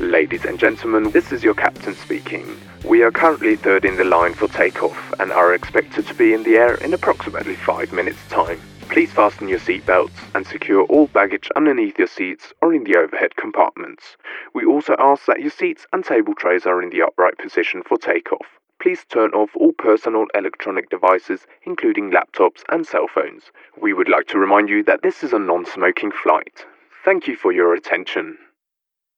Ladies and gentlemen, this is your captain speaking. We are currently third in the line for takeoff and are expected to be in the air in approximately 5 minutes' time. Please fasten your seatbelts and secure all baggage underneath your seats or in the overhead compartments. We also ask that your seats and table trays are in the upright position for takeoff. Please turn off all personal electronic devices, including laptops and cell phones. We would like to remind you that this is a non smoking flight. Thank you for your attention.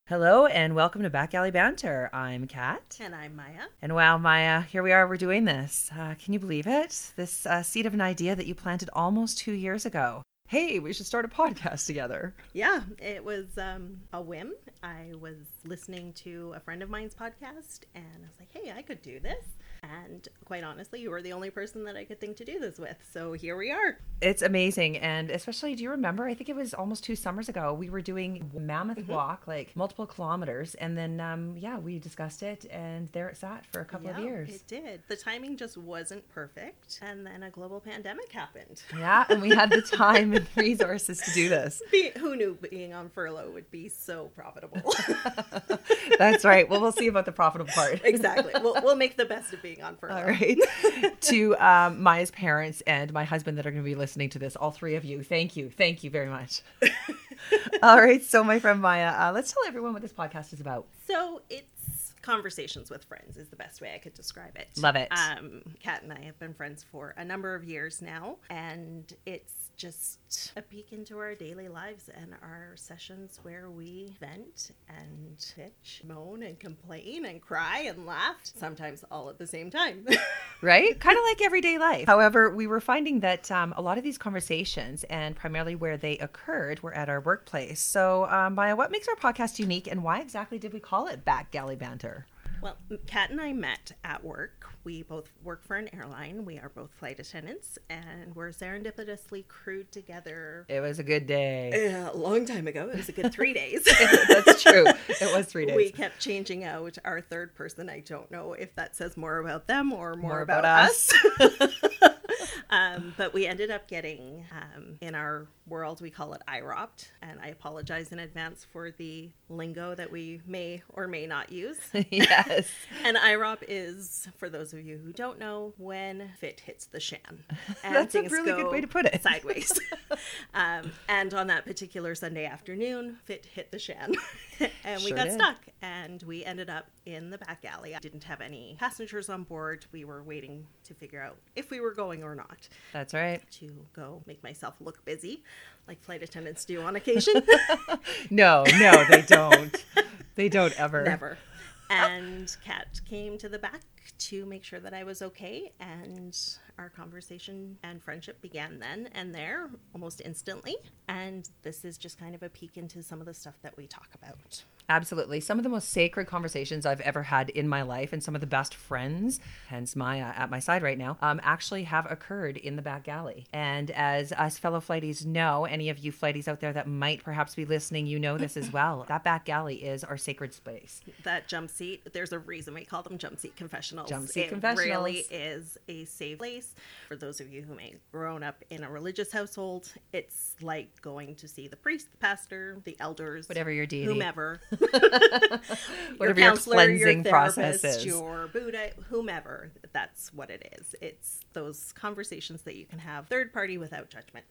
Hello and welcome to Back Galley Banter. I'm Kat. And I'm Maya. And wow, Maya, here we are. We're doing this. Uh, can you believe it? This uh, seed of an idea that you planted almost two years ago. Hey, we should start a podcast together. Yeah, it was um, a whim. I was listening to a friend of mine's podcast and I was like, hey, I could do this. And quite honestly, you were the only person that I could think to do this with. So here we are. It's amazing. And especially, do you remember? I think it was almost two summers ago. We were doing Mammoth mm-hmm. Walk, like multiple kilometers. And then, um, yeah, we discussed it. And there it sat for a couple yeah, of years. It did. The timing just wasn't perfect. And then a global pandemic happened. Yeah. And we had the time and resources to do this. Be- who knew being on furlough would be so profitable? That's right. Well, we'll see about the profitable part. exactly. We'll, we'll make the best of being on furlough. All right. to um, Maya's parents and my husband that are going to be listening to this, all three of you, thank you. Thank you very much. all right. So, my friend Maya, uh, let's tell everyone what this podcast is about. So, it's conversations with friends is the best way I could describe it. Love it. Um, Kat and I have been friends for a number of years now, and it's just a peek into our daily lives and our sessions where we vent and bitch, moan and complain and cry and laugh, sometimes all at the same time. right? Kind of like everyday life. However, we were finding that um, a lot of these conversations and primarily where they occurred were at our workplace. So, um, Maya, what makes our podcast unique and why exactly did we call it Back Galley Banter? Well, Kat and I met at work. We both work for an airline. We are both flight attendants, and we're serendipitously crewed together. It was a good day. Uh, a long time ago. It was a good three days. That's true. It was three days. We kept changing out our third person. I don't know if that says more about them or more, more about, about, us. us. um, but we ended up getting um, in our world we call it IROPT, and I apologize in advance for the lingo that we may or may not use. yes. and IROP is, for those of you who don't know, when fit hits the shan. And That's a really good way to put it. Sideways. um, and on that particular Sunday afternoon, fit hit the shan, and we sure got did. stuck, and we ended up in the back alley. I didn't have any passengers on board. We were waiting to figure out if we were going or not. That's right. To go make myself look busy, like flight attendants do on occasion. no, no, they don't. they don't ever. Never. And Kat came to the back to make sure that I was okay, and our conversation and friendship began then and there almost instantly. And this is just kind of a peek into some of the stuff that we talk about. Absolutely. Some of the most sacred conversations I've ever had in my life, and some of the best friends, hence Maya at my side right now, um, actually have occurred in the back galley. And as us fellow flighties know, any of you flighties out there that might perhaps be listening, you know this as well. that back galley is our sacred space. That jump seat, there's a reason we call them jump seat confessionals. Jump seat it confessionals. really is a safe place. For those of you who may have grown up in a religious household, it's like going to see the priest, the pastor, the elders, whatever your deity, whomever. Whatever your, your cleansing your process is. Your Buddha, whomever, that's what it is. It's those conversations that you can have third party without judgment.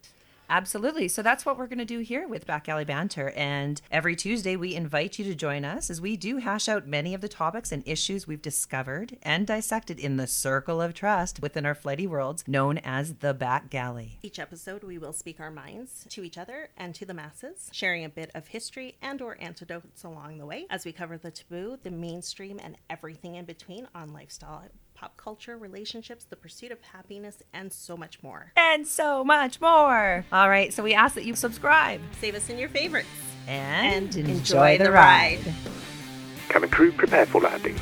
Absolutely. So that's what we're going to do here with Back Galley Banter. And every Tuesday, we invite you to join us as we do hash out many of the topics and issues we've discovered and dissected in the circle of trust within our flighty worlds known as the Back Galley. Each episode, we will speak our minds to each other and to the masses, sharing a bit of history and or antidotes along the way as we cover the taboo, the mainstream, and everything in between on lifestyle pop culture, relationships, the pursuit of happiness, and so much more. And so much more. All right, so we ask that you subscribe. Save us in your favorites. And, and enjoy, enjoy the ride. Cabin crew, prepare for landing.